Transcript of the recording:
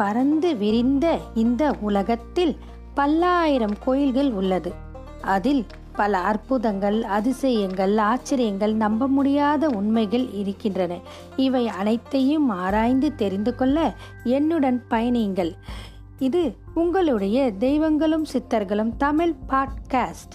பறந்து விரிந்த இந்த உலகத்தில் பல்லாயிரம் கோயில்கள் உள்ளது. அதில் பல அற்புதங்கள் அதிசயங்கள் ஆச்சரியங்கள் நம்ப முடியாத உண்மைகள் இருக்கின்றன. இவை அனைத்தையும் ஆராய்ந்து தெரிந்து கொள்ள என்னுடன் பயணியுங்கள். இது உங்களுடைய தெய்வங்களும் சித்தர்களும் தமிழ் பாட்காஸ்ட்.